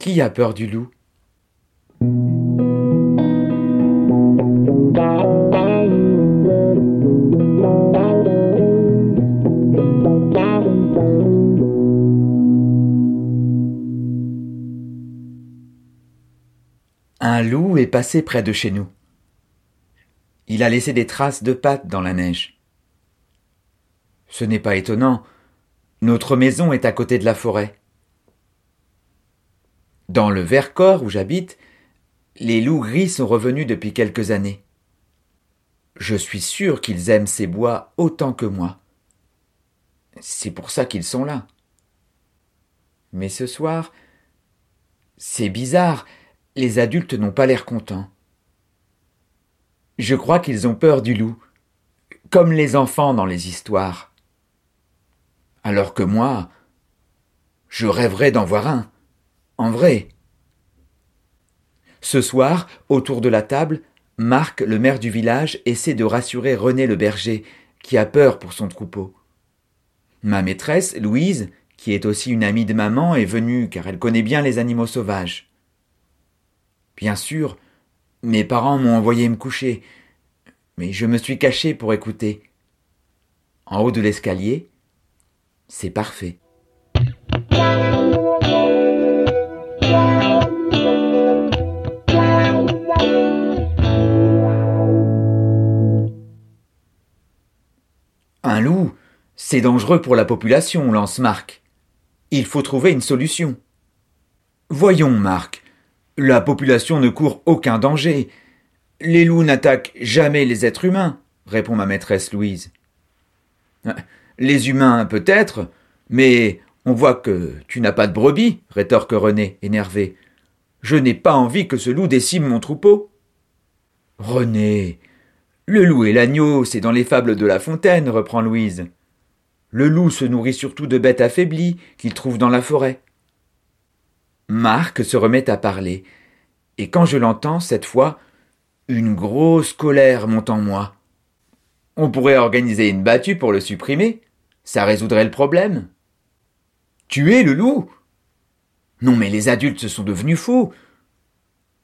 Qui a peur du loup? Un loup est passé près de chez nous. Il a laissé des traces de pattes dans la neige. Ce n'est pas étonnant, notre maison est à côté de la forêt. Dans le Vercors où j'habite, les loups gris sont revenus depuis quelques années. Je suis sûr qu'ils aiment ces bois autant que moi. C'est pour ça qu'ils sont là. Mais ce soir, c'est bizarre, les adultes n'ont pas l'air contents. Je crois qu'ils ont peur du loup, comme les enfants dans les histoires alors que moi, je rêverais d'en voir un, en vrai. Ce soir, autour de la table, Marc, le maire du village, essaie de rassurer René le berger, qui a peur pour son troupeau. Ma maîtresse, Louise, qui est aussi une amie de maman, est venue car elle connaît bien les animaux sauvages. Bien sûr, mes parents m'ont envoyé me coucher, mais je me suis caché pour écouter. En haut de l'escalier, c'est parfait. Loup, c'est dangereux pour la population, lance Marc. Il faut trouver une solution. Voyons, Marc. La population ne court aucun danger. Les loups n'attaquent jamais les êtres humains, répond ma maîtresse Louise. Les humains, peut-être, mais on voit que tu n'as pas de brebis, rétorque René, énervé. Je n'ai pas envie que ce loup décime mon troupeau. René. Le loup et l'agneau, c'est dans les fables de La Fontaine, reprend Louise. Le loup se nourrit surtout de bêtes affaiblies qu'il trouve dans la forêt. Marc se remet à parler, et quand je l'entends cette fois, une grosse colère monte en moi. On pourrait organiser une battue pour le supprimer. Ça résoudrait le problème. Tuer le loup Non mais les adultes sont devenus fous.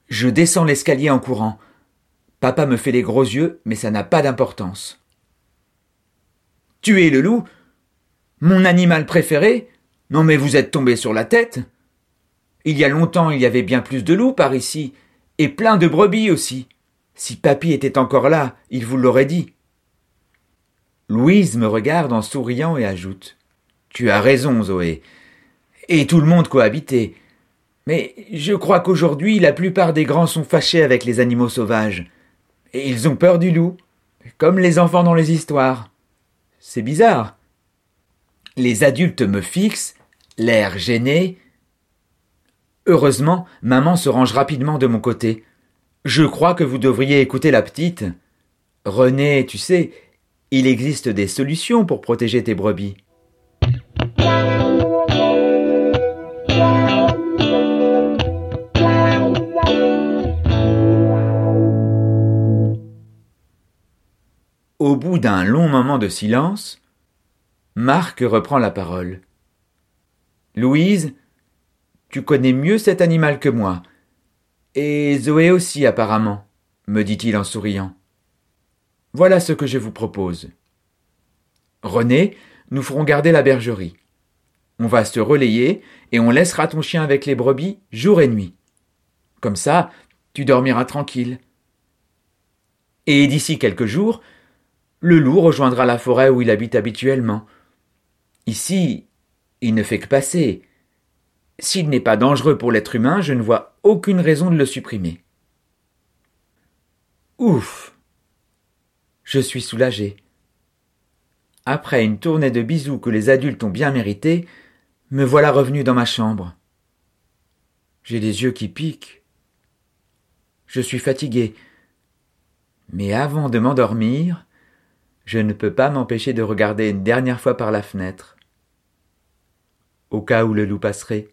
Je descends l'escalier en courant. Papa me fait les gros yeux, mais ça n'a pas d'importance. Tuer le loup? Mon animal préféré? Non mais vous êtes tombé sur la tête Il y a longtemps il y avait bien plus de loups par ici, et plein de brebis aussi. Si papy était encore là, il vous l'aurait dit. Louise me regarde en souriant et ajoute Tu as raison, Zoé. Et tout le monde cohabitait. Mais je crois qu'aujourd'hui la plupart des grands sont fâchés avec les animaux sauvages. Ils ont peur du loup, comme les enfants dans les histoires. C'est bizarre. Les adultes me fixent, l'air gêné. Heureusement, maman se range rapidement de mon côté. Je crois que vous devriez écouter la petite. René, tu sais, il existe des solutions pour protéger tes brebis. Au bout d'un long moment de silence, Marc reprend la parole. Louise, tu connais mieux cet animal que moi. Et Zoé aussi apparemment, me dit-il en souriant. Voilà ce que je vous propose. René, nous ferons garder la bergerie. On va se relayer et on laissera ton chien avec les brebis jour et nuit. Comme ça, tu dormiras tranquille. Et d'ici quelques jours, le loup rejoindra la forêt où il habite habituellement. Ici, il ne fait que passer. S'il n'est pas dangereux pour l'être humain, je ne vois aucune raison de le supprimer. Ouf je suis soulagé. Après une tournée de bisous que les adultes ont bien mérité, me voilà revenu dans ma chambre. J'ai les yeux qui piquent. Je suis fatigué. Mais avant de m'endormir, je ne peux pas m'empêcher de regarder une dernière fois par la fenêtre, au cas où le loup passerait.